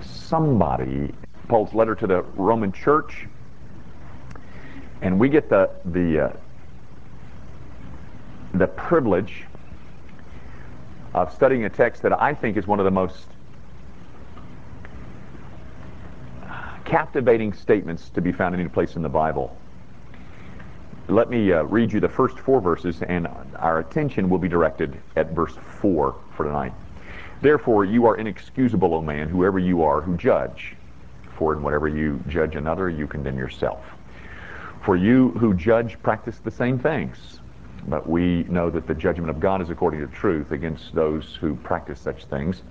somebody, Paul's letter to the Roman church, and we get the the uh, the privilege of studying a text that I think is one of the most captivating statements to be found in any place in the Bible. Let me uh, read you the first four verses, and our attention will be directed at verse 4 for tonight. Therefore, you are inexcusable, O man, whoever you are, who judge. For in whatever you judge another, you condemn yourself. For you who judge practice the same things. But we know that the judgment of God is according to truth against those who practice such things.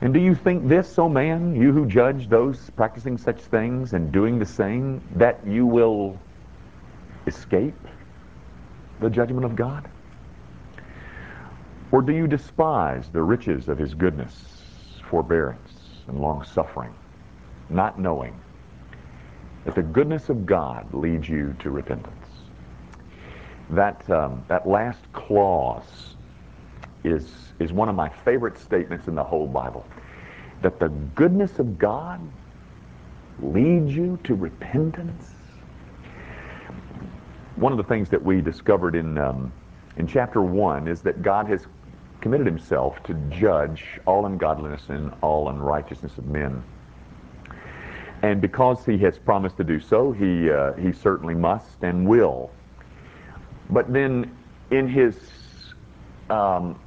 And do you think this, O man, you who judge those practicing such things and doing the same, that you will escape the judgment of God? Or do you despise the riches of his goodness, forbearance, and long suffering, not knowing that the goodness of God leads you to repentance? That, um, that last clause is, is one of my favorite statements in the whole Bible. That the goodness of God leads you to repentance. One of the things that we discovered in, um, in chapter 1 is that God has committed himself to judge all ungodliness and all unrighteousness of men. And because he has promised to do so, he, uh, he certainly must and will. But then in his um,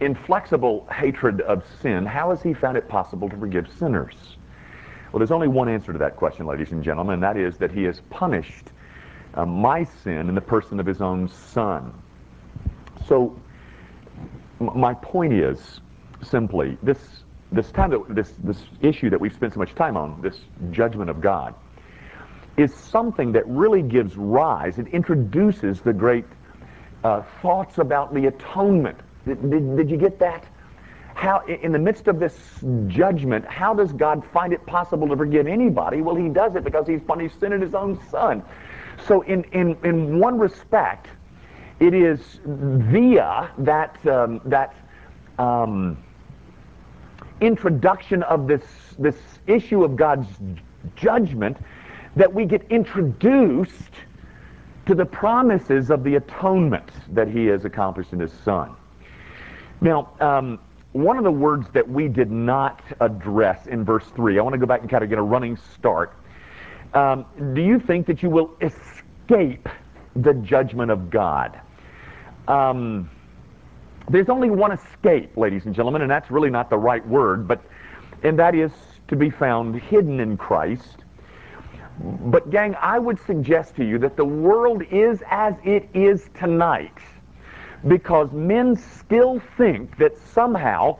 inflexible hatred of sin, how has he found it possible to forgive sinners? Well, there's only one answer to that question, ladies and gentlemen, and that is that he has punished uh, my sin in the person of his own son. So my point is simply this this time that this this issue that we've spent so much time on, this judgment of God, is something that really gives rise. It introduces the great uh, thoughts about the atonement. Did, did, did you get that? How, in the midst of this judgment, how does God find it possible to forgive anybody? Well, He does it because He's punished sin in His own Son. So, in, in, in one respect, it is via that, um, that um, introduction of this, this issue of God's judgment that we get introduced to the promises of the atonement that he has accomplished in his son. Now, um, one of the words that we did not address in verse 3, I want to go back and kind of get a running start. Um, do you think that you will escape the judgment of God? Um, there's only one escape, ladies and gentlemen, and that's really not the right word, but and that is to be found hidden in Christ. But gang, I would suggest to you that the world is as it is tonight because men still think that somehow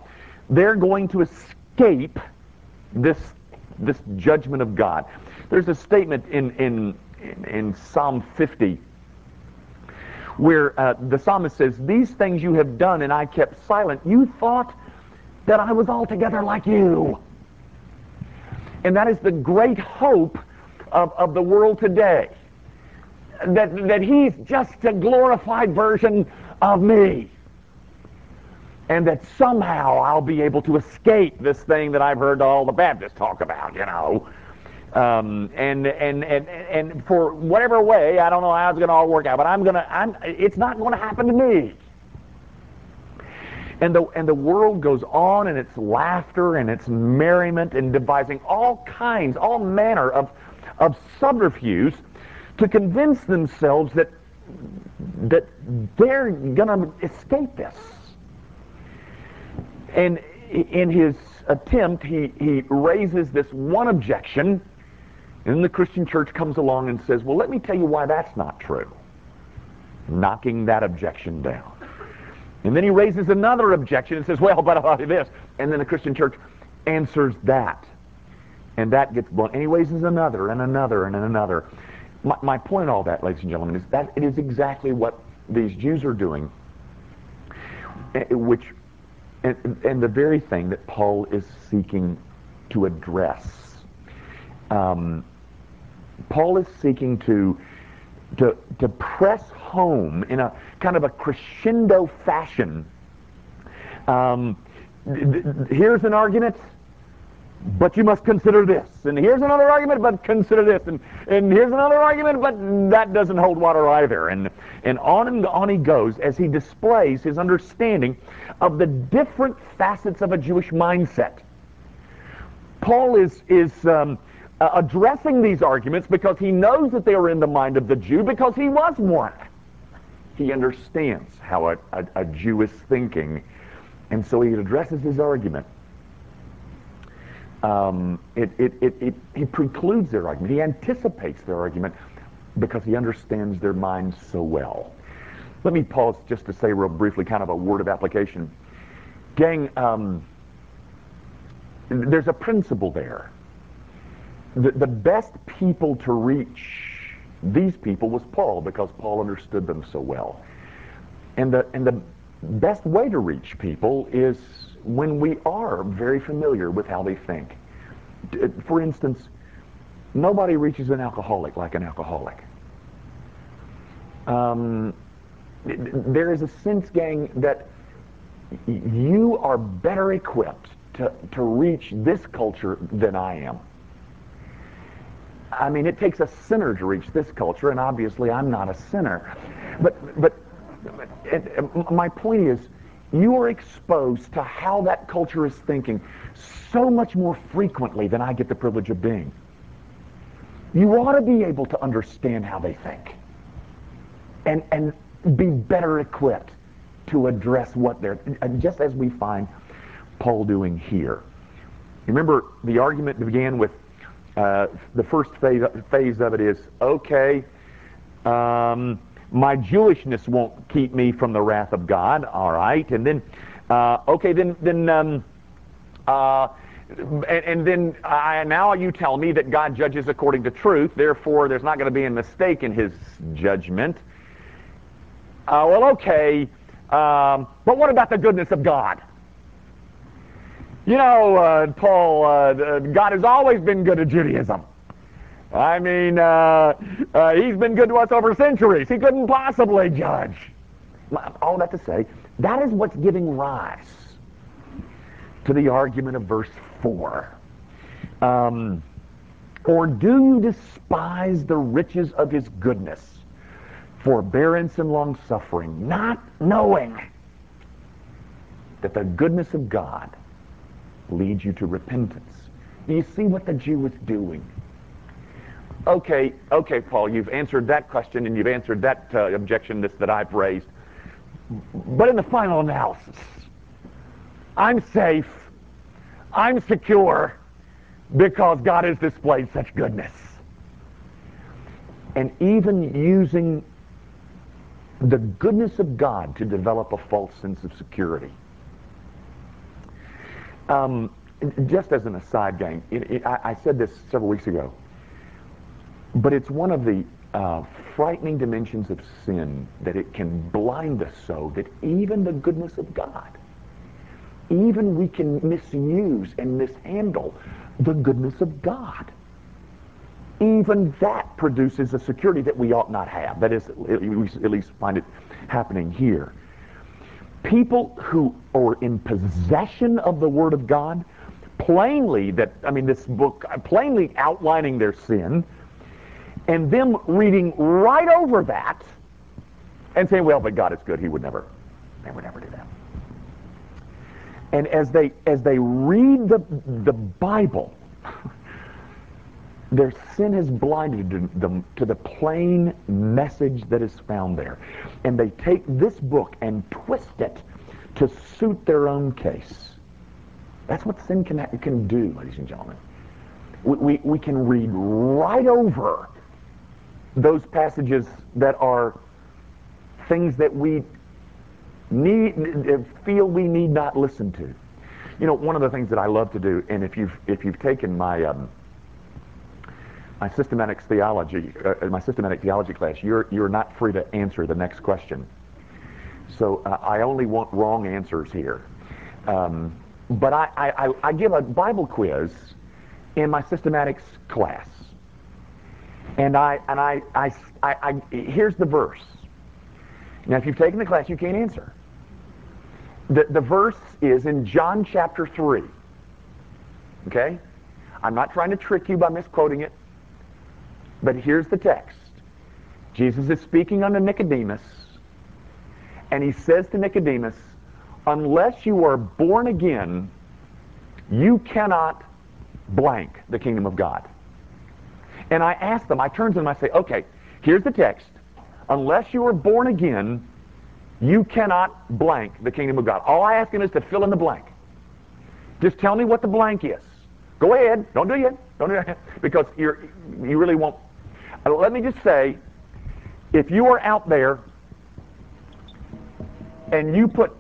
they're going to escape this this judgment of God. There's a statement in in in Psalm 50 where uh, the psalmist says, These things you have done, and I kept silent. You thought that I was altogether like you. And that is the great hope of, of the world today. That, that he's just a glorified version of me. And that somehow I'll be able to escape this thing that I've heard all the Baptists talk about, you know. Um, and, and, and, and for whatever way, I don't know how it's going to all work out, but I'm going to, I'm, it's not going to happen to me. And the, and the world goes on in its laughter and its merriment and devising all kinds, all manner of, of subterfuge to convince themselves that, that they're going to escape this. And in his attempt, he, he raises this one objection and then the Christian church comes along and says, well, let me tell you why that's not true. Knocking that objection down. And then he raises another objection and says, well, but about this. And then the Christian church answers that. And that gets blown. And he raises another and another and another. My, my point in all that, ladies and gentlemen, is that it is exactly what these Jews are doing, eh, which, and, and the very thing that Paul is seeking to address. Um, Paul is seeking to, to, to press home in a kind of a crescendo fashion um, here's an argument, but you must consider this. And here's another argument, but consider this. And, and here's another argument, but that doesn't hold water either. And, and on and on he goes as he displays his understanding of the different facets of a Jewish mindset. Paul is, is um, uh, addressing these arguments because he knows that they are in the mind of the Jew because he was one. He understands how a, a, a Jew is thinking, and so he addresses his argument um, it, it, it, it, he precludes their argument. He anticipates their argument because he understands their minds so well. Let me pause just to say real briefly kind of a word of application. Gang, um, there's a principle there. The, the best people to reach these people was Paul because Paul understood them so well. And the, and the best way to reach people is when we are very familiar with how they think. For instance, nobody reaches an alcoholic like an alcoholic. Um, there is a sense, gang, that you are better equipped to, to reach this culture than I am. I mean, it takes a sinner to reach this culture, and obviously I'm not a sinner. But, but, but my point is, you are exposed to how that culture is thinking so much more frequently than I get the privilege of being. You ought to be able to understand how they think and, and be better equipped to address what they're, just as we find Paul doing here. Remember, the argument began with uh, the first phase, phase of it is okay, um, my Jewishness won't keep me from the wrath of God. All right, and then uh, okay, then then um, uh, and, and, then uh, now you tell me that God judges according to truth. Therefore, there's not going to be a mistake in His judgment. Uh, well, okay, um, but what about the goodness of God? You know, uh, Paul, uh, God has always been good to Judaism. I mean, uh, uh, he's been good to us over centuries. He couldn't possibly judge. All that to say, that is what's giving rise to the argument of verse 4. Um, or do you despise the riches of his goodness, forbearance and long suffering, not knowing that the goodness of God leads you to repentance? You see what the Jew was doing? okay, okay, Paul, you've answered that question and you've answered that uh, objection that I've raised. But in the final analysis, I'm safe, I'm secure, because God has displayed such goodness. And even using the goodness of God to develop a false sense of security. Um, just as an aside, gang, it, it, I, I said this several weeks ago. But it's one of the uh, frightening dimensions of sin that it can blind us so that even the goodness of God, even we can misuse and mishandle the goodness of God. Even that produces a security that we ought not have. That is, we at least find it happening here. People who are in possession of the Word of God, plainly that, I mean, this book, uh, plainly outlining their sin, and them reading right over that and saying, well, but God is good. He would never, they would never do that. And as they, as they read the, the Bible, their sin has blinded them to the plain message that is found there. And they take this book and twist it to suit their own case. That's what sin can, can do, ladies and gentlemen. We, we, we can read right over those passages that are things that we need feel we need not listen to. You know, one of the things that I love to do, and if you've if you've taken my um, my systematic theology uh, my systematic theology class, you're you're not free to answer the next question. So uh, I only want wrong answers here. Um, but I, I, I give a Bible quiz in my systematics class. And I and I, I, I, I here's the verse. Now, if you've taken the class, you can't answer. The, the verse is in John chapter 3. Okay? I'm not trying to trick you by misquoting it, but here's the text. Jesus is speaking unto Nicodemus, and he says to Nicodemus, unless you are born again, you cannot blank the kingdom of God. And I ask them, I turn to them, I say, okay, here's the text. Unless you are born again, you cannot blank the kingdom of God. All I ask him is to fill in the blank. Just tell me what the blank is. Go ahead. Don't do it yet. Don't do it because you're, you really won't. Let me just say, if you are out there and you put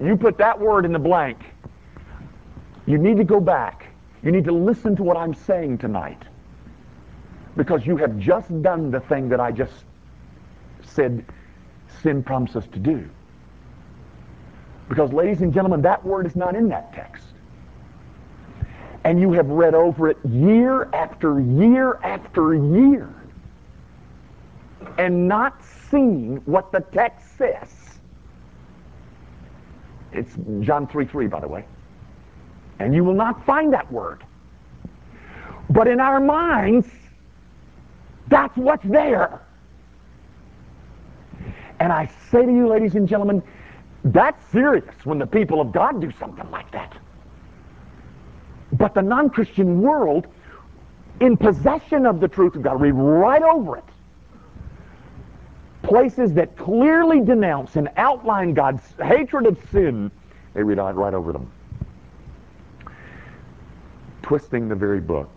you put that word in the blank, you need to go back. You need to listen to what I'm saying tonight. Because you have just done the thing that I just said sin prompts us to do. Because, ladies and gentlemen, that word is not in that text and you have read over it year after year after year and not seeing what the text says. It's John 3 3, by the way. And you will not find that word. But in our minds, that's what's there. And I say to you, ladies and gentlemen, that's serious when the people of God do something like that. But the non-Christian world, in possession of the truth of God, read right over it. Places that clearly denounce and outline God's hatred of sin, they read right over them. Twisting the very book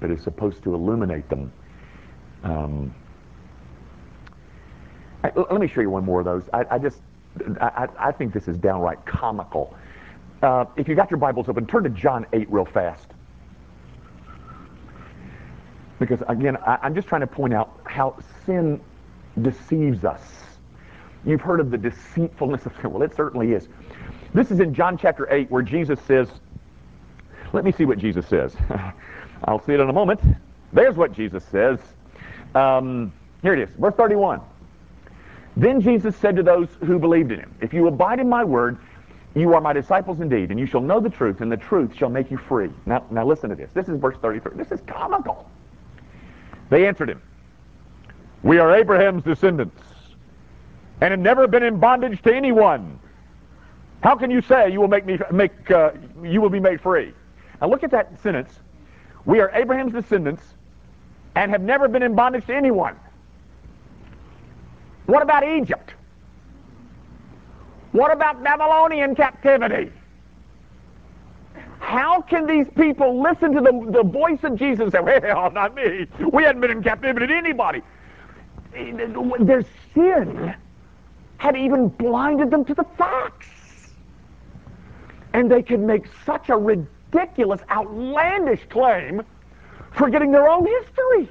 that is supposed to illuminate them. Um, let me show you one more of those. I, I just, I, I think this is downright comical. Uh, if you got your Bibles open, turn to John 8 real fast. Because again, I, I'm just trying to point out how sin deceives us. You've heard of the deceitfulness of sin. Well, it certainly is. This is in John chapter 8 where Jesus says, let me see what Jesus says. I'll see it in a moment. There's what Jesus says. Um, here it is, verse 31. Then Jesus said to those who believed in him, If you abide in my word, you are my disciples indeed, and you shall know the truth, and the truth shall make you free. Now, now listen to this. This is verse 33. This is comical. They answered him, We are Abraham's descendants, and have never been in bondage to anyone. How can you say you will make me make uh, you will be made free? Now look at that sentence. We are Abraham's descendants and have never been in bondage to anyone. What about Egypt? What about Babylonian captivity? How can these people listen to the, the voice of Jesus and say, well, not me. We hadn't been in captivity to anybody. Their sin had even blinded them to the facts. And they could make such a ridiculous, outlandish claim, forgetting their own history.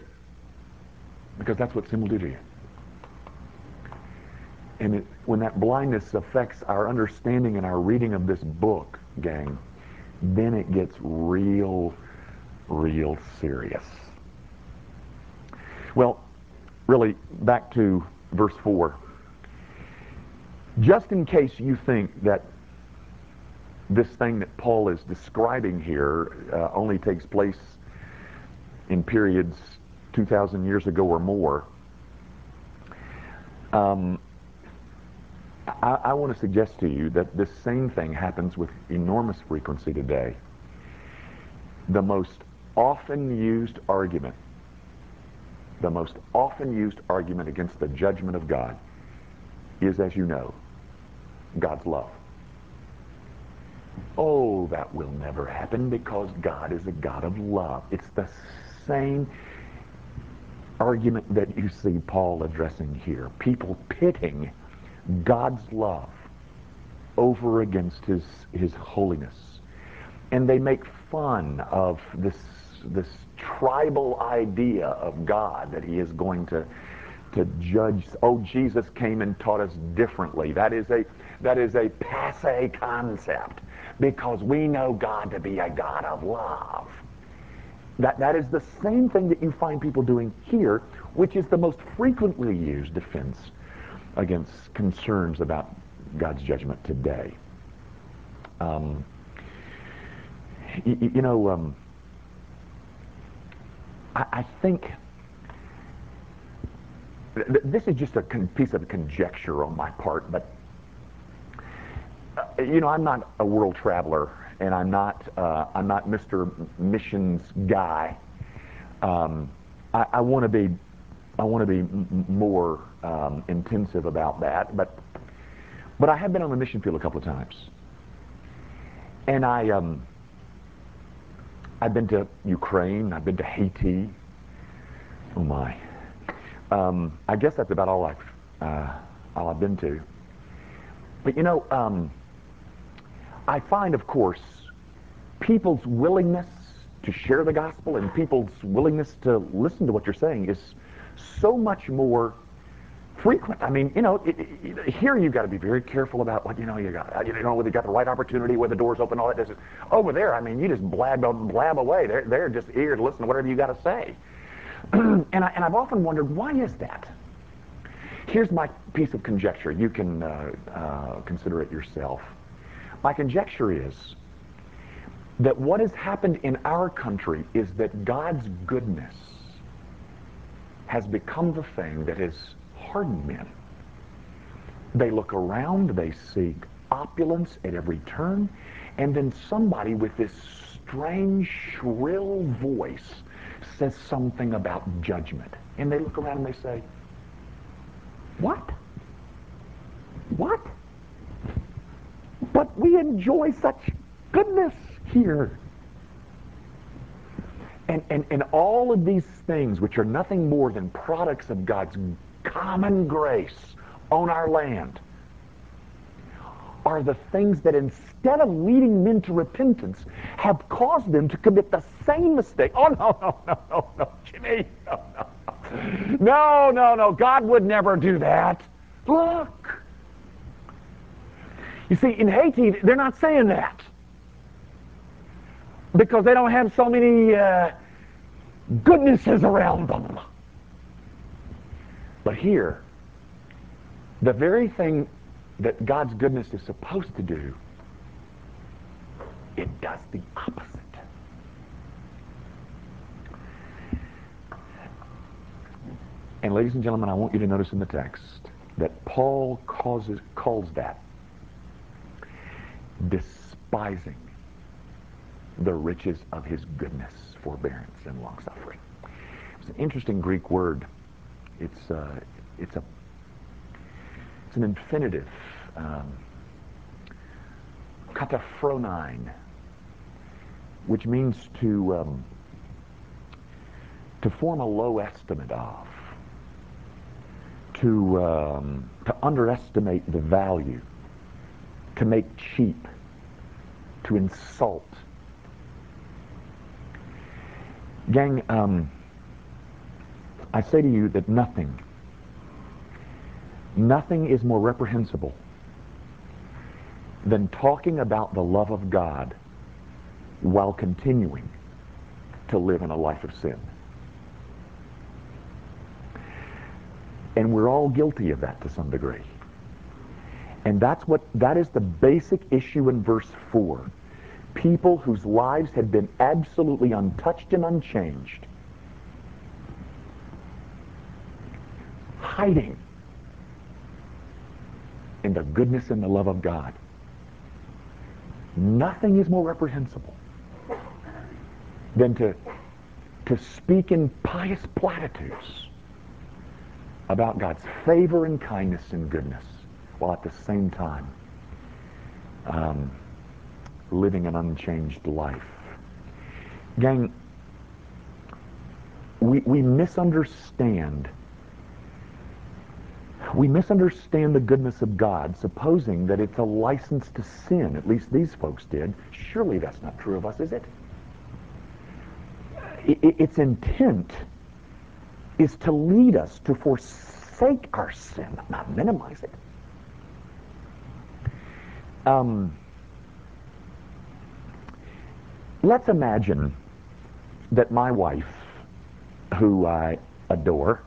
Because that's what sin will do to you. And it, when that blindness affects our understanding and our reading of this book, gang, then it gets real, real serious. Well, really, back to verse 4. Just in case you think that this thing that Paul is describing here uh, only takes place in periods 2,000 years ago or more, um, I, I want to suggest to you that this same thing happens with enormous frequency today. The most often used argument, the most often used argument against the judgment of God is, as you know, God's love. Oh, that will never happen because God is a God of love. It's the same argument that you see Paul addressing here. People pitting God's love over against his, his holiness. And they make fun of this, this tribal idea of God that he is going to, to judge. Oh, Jesus came and taught us differently. That is a, that is a passe concept because we know God to be a God of love. That, that is the same thing that you find people doing here, which is the most frequently used defense against concerns about God's judgment today. Um, you, you know, um, I, I, think th- this is just a con- piece of conjecture on my part, but uh, you know, I'm not a world traveler, and I'm not uh, I'm not Mr. Missions guy. Um, I, I want to be I want to be m- more um, intensive about that, but but I have been on the mission field a couple of times, and I um, I've been to Ukraine, I've been to Haiti. Oh my! Um, I guess that's about all I've uh, all I've been to. But you know, um, I find, of course, people's willingness to share the gospel and people's willingness to listen to what you're saying is so much more frequent. I mean, you know, it, it, here you've got to be very careful about what you know you got. You know, whether you got the right opportunity, where the doors open, all that. This over there. I mean, you just blab blab away. They're they're just eager to listen to whatever you got to say. and I, and I've often wondered why is that. Here's my piece of conjecture. You can uh, uh, consider it yourself. My conjecture is that what has happened in our country is that God's goodness has become the thing that has hardened men. They look around, they seek opulence at every turn, and then somebody with this strange, shrill voice says something about judgment. And they look around and they say, What? What? But we enjoy such goodness here. And, and, and all of these things, which are nothing more than products of God's common grace on our land, are the things that instead of leading men to repentance, have caused them to commit the same mistake. Oh, no, no, no, no, no, Jimmy. No, no. No, no, no. God would never do that. Look. You see, in Haiti, they're not saying that because they don't have so many uh, goodnesses around them. But here, the very thing that God's goodness is supposed to do, it does the opposite. And ladies and gentlemen, I want you to notice in the text that Paul causes, calls that despising the riches of his goodness, forbearance, and long-suffering. It's an interesting Greek word. It's, uh, it's, a, it's an infinitive, um, kataphronein, which means to, um, to form a low estimate of, to, um, to underestimate the value, to make cheap, to insult, Gang, um, I say to you that nothing, nothing is more reprehensible than talking about the love of God while continuing to live in a life of sin. And we're all guilty of that to some degree. And that's what that is the basic issue in verse 4 people whose lives had been absolutely untouched and unchanged, hiding in the goodness and the love of God. Nothing is more reprehensible than to, to speak in pious platitudes about God's favor and kindness and goodness, while at the same time um, living an unchanged life. Gang, we, we misunderstand. We misunderstand the goodness of God, supposing that it's a license to sin. At least these folks did. Surely that's not true of us, is it? Its intent is to lead us to forsake our sin, not minimize it. Um, Let's imagine that my wife, who I adore,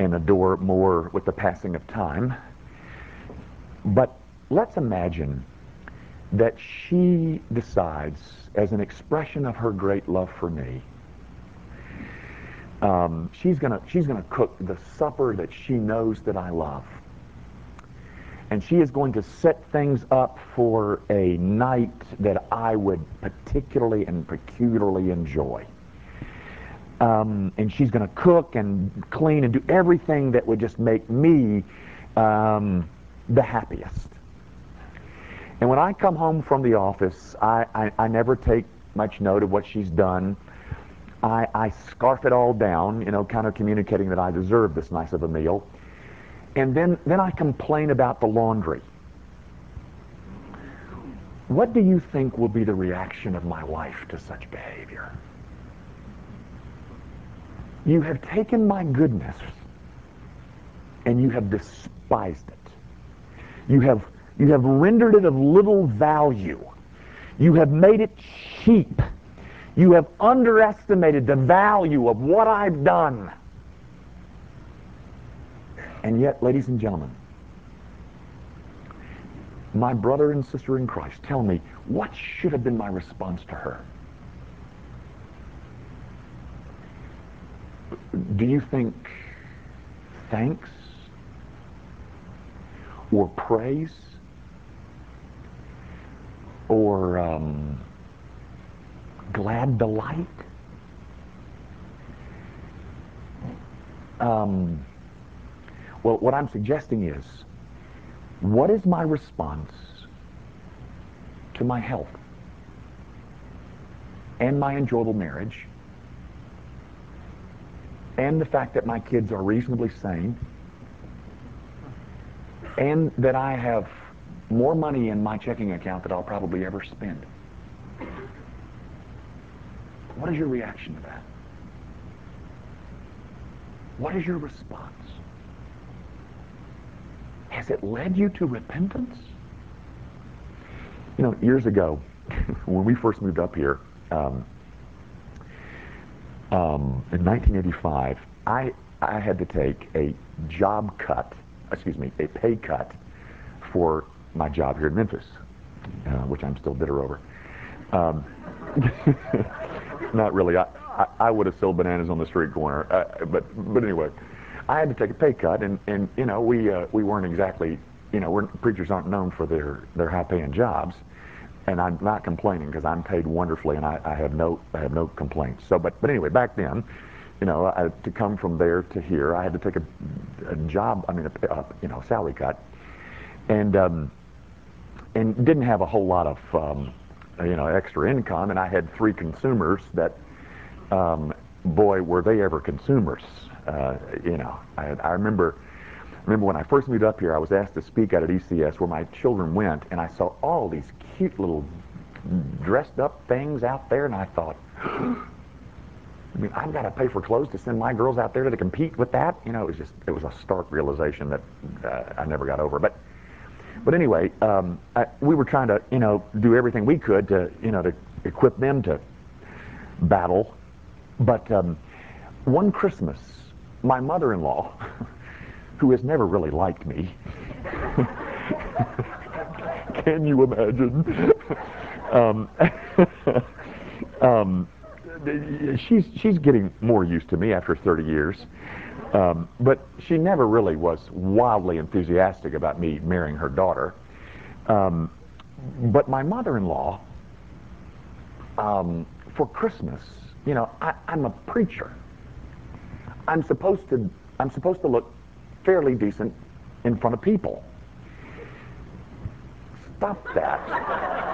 and adore more with the passing of time, But let's imagine that she decides, as an expression of her great love for me, um, she's gonna she's gonna cook the supper that she knows that I love, and she is going to set things up for a night that I would particularly and peculiarly enjoy. Um, and she's going to cook and clean and do everything that would just make me um, the happiest. And when I come home from the office, I, I, I never take much note of what she's done. I, I scarf it all down, you know, kind of communicating that I deserve this nice of a meal. And then, then I complain about the laundry. What do you think will be the reaction of my wife to such behavior? You have taken my goodness and you have despised it. You have you have rendered it of little value. You have made it cheap. You have underestimated the value of what I've done. And yet, ladies and gentlemen, my brother and sister in Christ, tell me, what should have been my response to her? Do you think thanks or praise or um, glad delight. Um, well, what I'm suggesting is, what is my response to my health and my enjoyable marriage and the fact that my kids are reasonably sane and that I have more money in my checking account that I'll probably ever spend. What is your reaction to that? What is your response? Has it led you to repentance? You know, years ago, when we first moved up here, um, um, in 1985, I, I had to take a job cut, excuse me, a pay cut for my job here in Memphis, uh, which I'm still bitter over. Um, not really. I, I, I, would have sold bananas on the street corner, uh, but but anyway, I had to take a pay cut, and and you know we uh, we weren't exactly you know preachers aren't known for their their high paying jobs, and I'm not complaining because I'm paid wonderfully, and I, I have no I have no complaints. So but but anyway, back then. You know, I, to come from there to here, I had to take a, a job. I mean, a, a you know salary cut, and um, and didn't have a whole lot of um, you know extra income, and I had three consumers that, um, boy, were they ever consumers. Uh, you know, I, I remember remember when I first moved up here, I was asked to speak out at ECS where my children went, and I saw all these cute little dressed up things out there, and I thought. I mean, I've got to pay for clothes to send my girls out there to compete with that. You know, it was just, it was a stark realization that uh, I never got over. But but anyway, um, I, we were trying to, you know, do everything we could to, you know, to equip them to battle. But um, one Christmas, my mother-in-law, who has never really liked me, can you imagine? um, um, she's she's getting more used to me after 30 years. Um, but she never really was wildly enthusiastic about me marrying her daughter. Um, but my mother-in-law, um, for Christmas, you know, I, I'm a preacher. I'm supposed to I'm supposed to look fairly decent in front of people. Stop that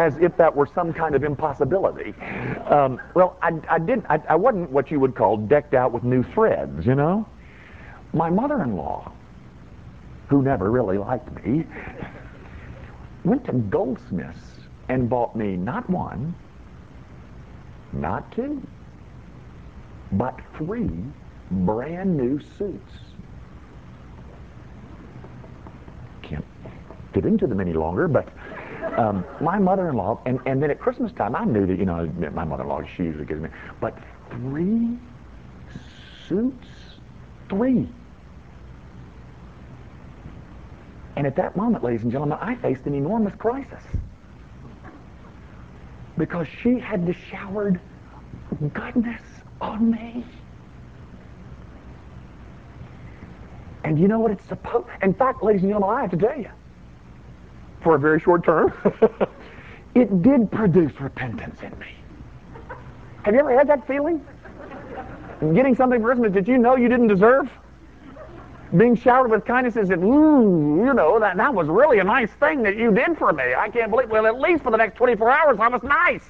as if that were some kind of impossibility. Um, well, I, I didn't. I, I wasn't what you would call decked out with new threads, you know. My mother-in-law, who never really liked me, went to Goldsmiths and bought me not one, not two, but three brand new suits. Can't fit into them any longer, but um, my mother-in-law, and, and then at Christmas time, I knew that, you know, my mother-in-law, she usually gives me, but three suits? Three. And at that moment, ladies and gentlemen, I faced an enormous crisis. Because she had showered goodness on me. And you know what it's supposed In fact, ladies and gentlemen, I have to tell you, for a very short term, it did produce repentance in me. Have you ever had that feeling? Getting something for Christmas that you know you didn't deserve? Being showered with kindnesses and, ooh, mmm, you know, that, that was really a nice thing that you did for me. I can't believe, well, at least for the next 24 hours, I was nice.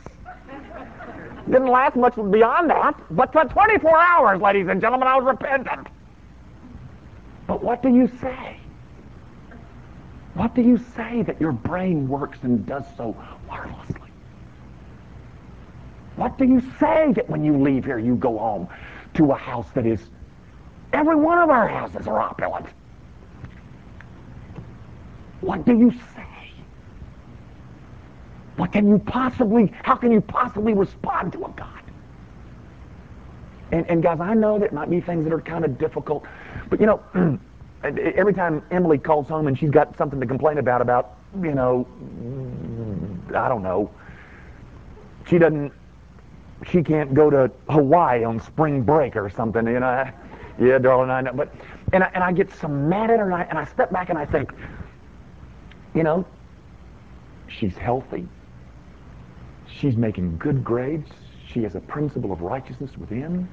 Didn't last much beyond that, but for 24 hours, ladies and gentlemen, I was repentant. But what do you say? What do you say that your brain works and does so marvelously? What do you say that when you leave here, you go home to a house that is, every one of our houses are opulent? What do you say? What can you possibly, how can you possibly respond to a God? And, and guys, I know that might be things that are kind of difficult, but you know, every time Emily calls home and she's got something to complain about, about, you know, I don't know, she doesn't, she can't go to Hawaii on spring break or something, you know. Yeah, darling, I know. But, and I, and I get so mad at her and I, and I step back and I think, you know, she's healthy. She's making good grades. She has a principle of righteousness within.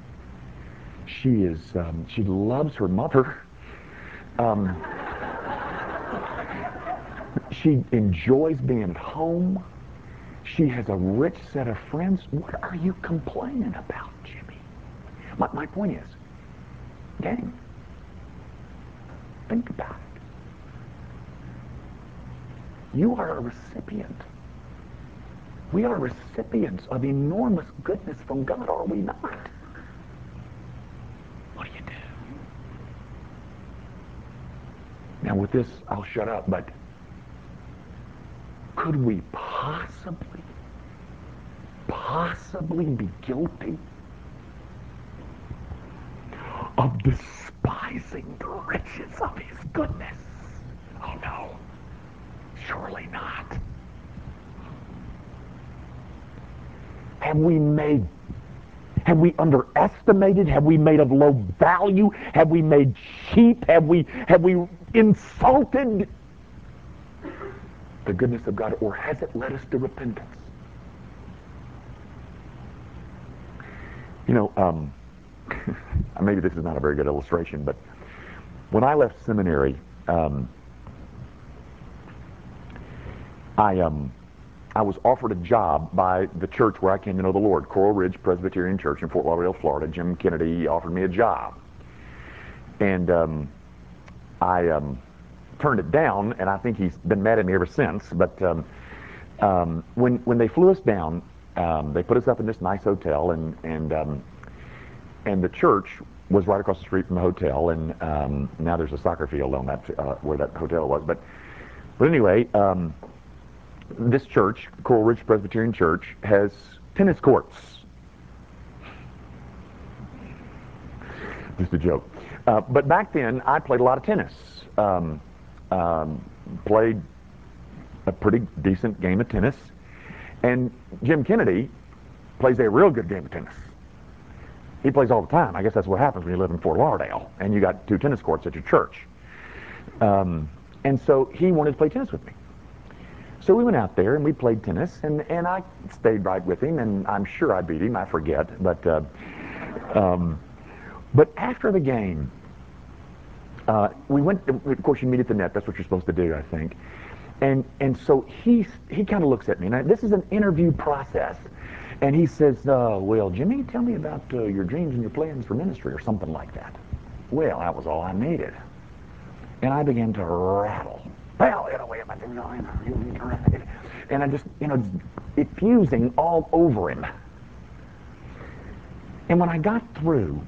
She is, um, she loves her mother. Um, she enjoys being at home. She has a rich set of friends. What are you complaining about, Jimmy? My, my point is, gang, think about it. You are a recipient. We are recipients of enormous goodness from God, are we not? What do you do? Now, with this, I'll shut up, but could we possibly, possibly be guilty of despising the riches of his goodness? Oh no, surely not. Have we made have we underestimated? Have we made of low value? Have we made cheap? Have we have we insulted the goodness of God, or has it led us to repentance? You know, um, maybe this is not a very good illustration, but when I left seminary, um, I um, I was offered a job by the church where I came to know the Lord, Coral Ridge Presbyterian Church in Fort Lauderdale, Florida. Jim Kennedy offered me a job, and um, I um, turned it down, and I think he's been mad at me ever since. But um, um, when when they flew us down, um, they put us up in this nice hotel, and and um, and the church was right across the street from the hotel, and um, now there's a soccer field on that uh, where that hotel was. But but anyway, this church, Coral Ridge Presbyterian Church, has tennis courts. Just a joke. Uh, but back then, I played a lot of tennis. Um, um, played a pretty decent game of tennis. And Jim Kennedy plays a real good game of tennis. He plays all the time. I guess that's what happens when you live in Fort Lauderdale and you got two tennis courts at your church. Um, and so he wanted to play tennis with me. So we went out there and we played tennis, and, and I stayed right with him, and I'm sure I beat him. I forget, but uh, um, but after the game, we went. Of course, you meet at the net. That's what you're supposed to do, I think. And and so he he kind of looks at me. Now this is an interview process, and he says, uh, "Well, Jimmy, tell me about uh, your dreams and your plans for ministry, or something like that." Well, that was all I needed, and I began to rattle well, you know, wait a and I just, you know, effusing all over him. And when I got through,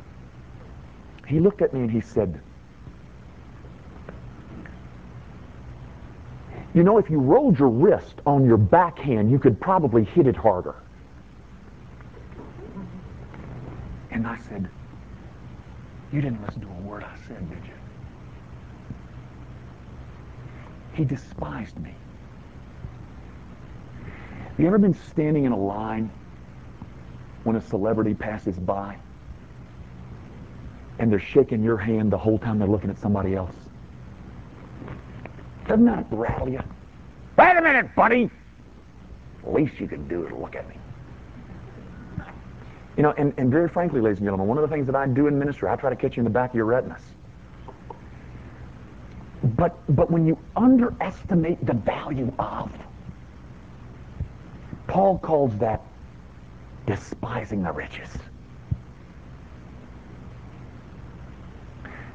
he looked at me and he said, You know, if you rolled your wrist on your backhand, you could probably hit it harder. And I said, You didn't listen to a word I said, did you? He despised me. Have you ever been standing in a line when a celebrity passes by and they're shaking your hand the whole time they're looking at somebody else? Doesn't that rattle you? Wait a minute, buddy. Least you can do is look at me. You know, and, and very frankly, ladies and gentlemen, one of the things that I do in ministry, I try to catch you in the back of your retinas. But, but when you underestimate the value of, Paul calls that despising the riches.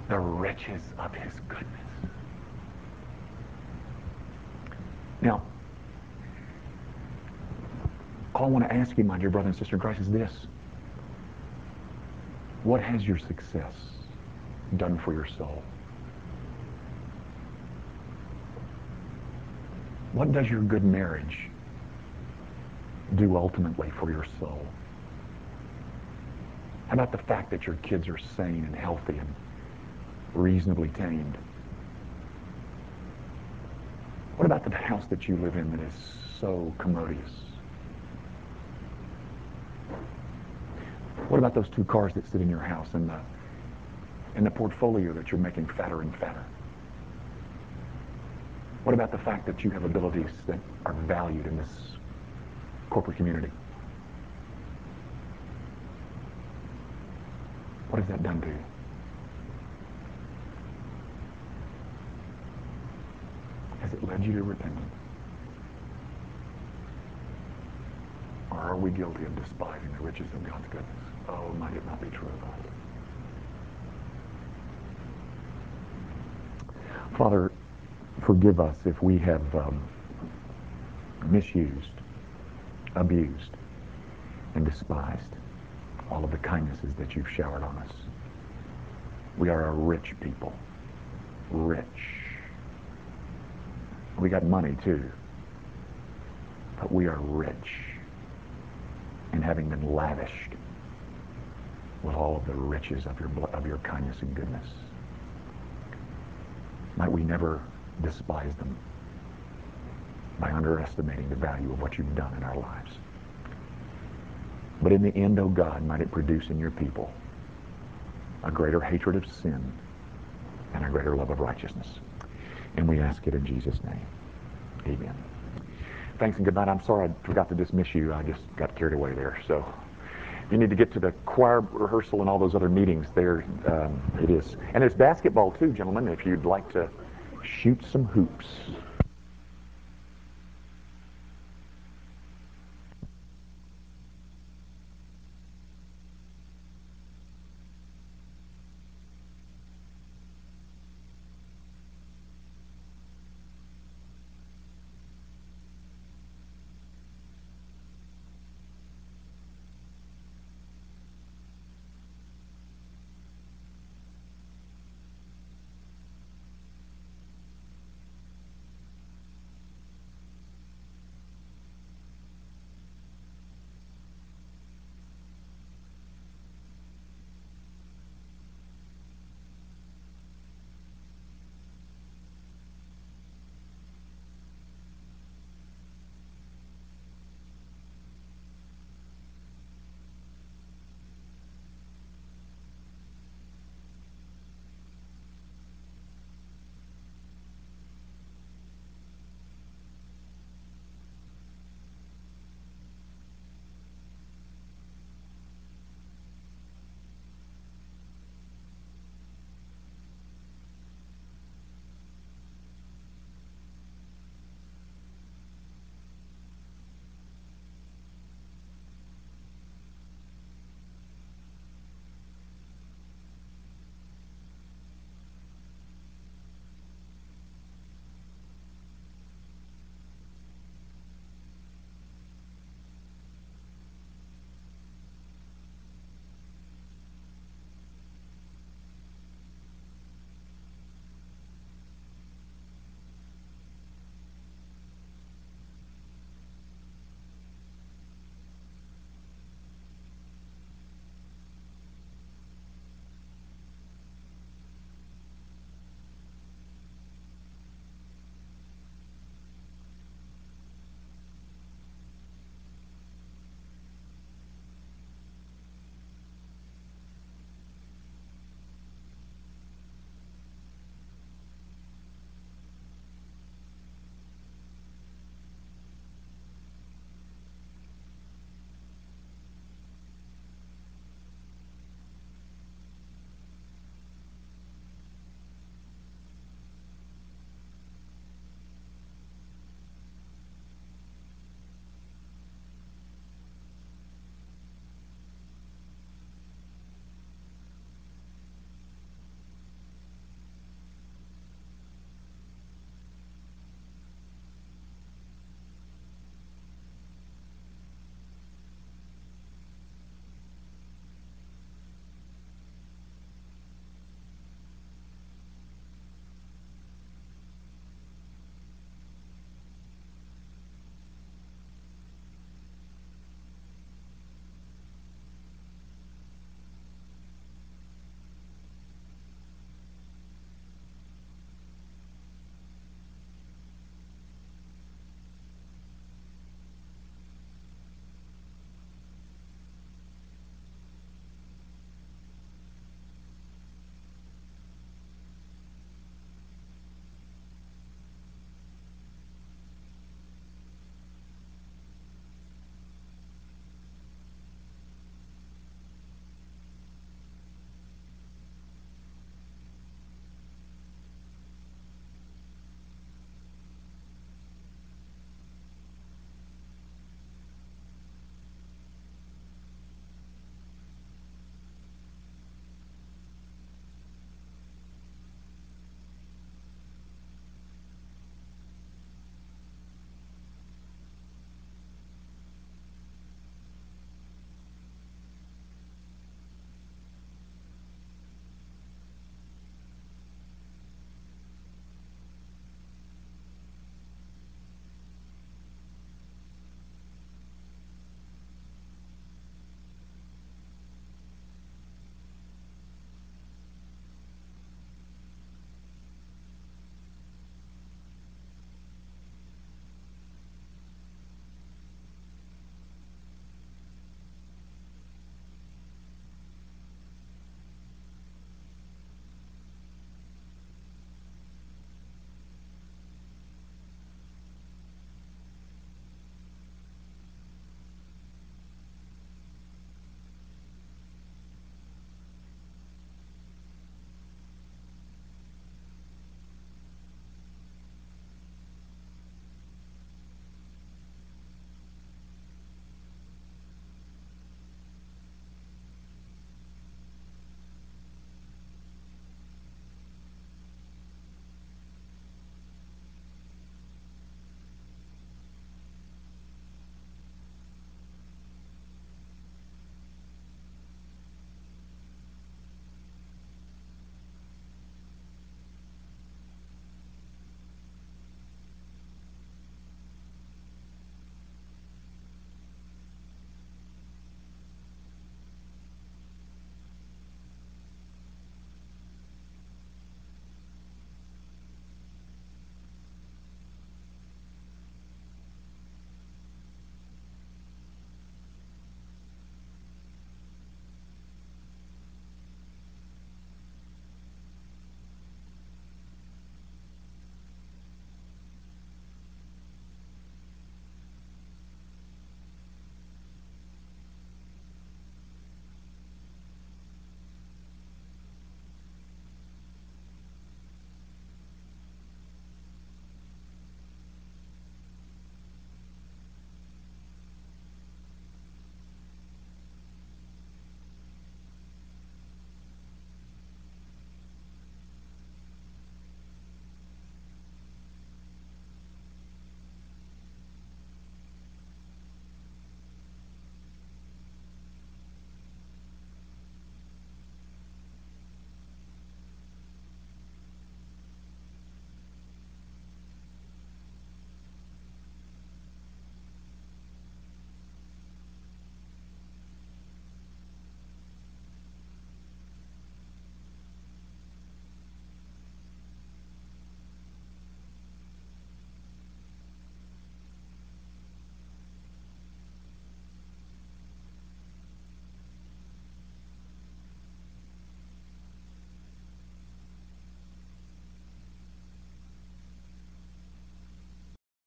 The riches of his goodness. Now, all I want to ask you, my dear brother and sister in Christ, is this. What has your success done for your soul? What does your good marriage do ultimately for your soul? How about the fact that your kids are sane and healthy and reasonably tamed? What about the house that you live in that is so commodious? What about those two cars that sit in your house and the, and the portfolio that you're making fatter and fatter? What about the fact that you have abilities that are valued in this corporate community? What has that done to you? Led you to repentance? Or are we guilty of despising the riches of God's goodness? Oh, might it not be true of us? Father, forgive us if we have um, misused, abused, and despised all of the kindnesses that you've showered on us. We are a rich people. Rich. We got money too. But we are rich in having been lavished with all of the riches of your, of your kindness and goodness. Might we never despise them by underestimating the value of what you've done in our lives. But in the end, O oh God, might it produce in your people a greater hatred of sin and a greater love of righteousness. And we ask it in Jesus' name. Amen. Thanks and good night. I'm sorry I forgot to dismiss you. I just got carried away there. So you need to get to the choir rehearsal and all those other meetings there. Um, it is. And there's basketball too, gentlemen, if you'd like to shoot some hoops.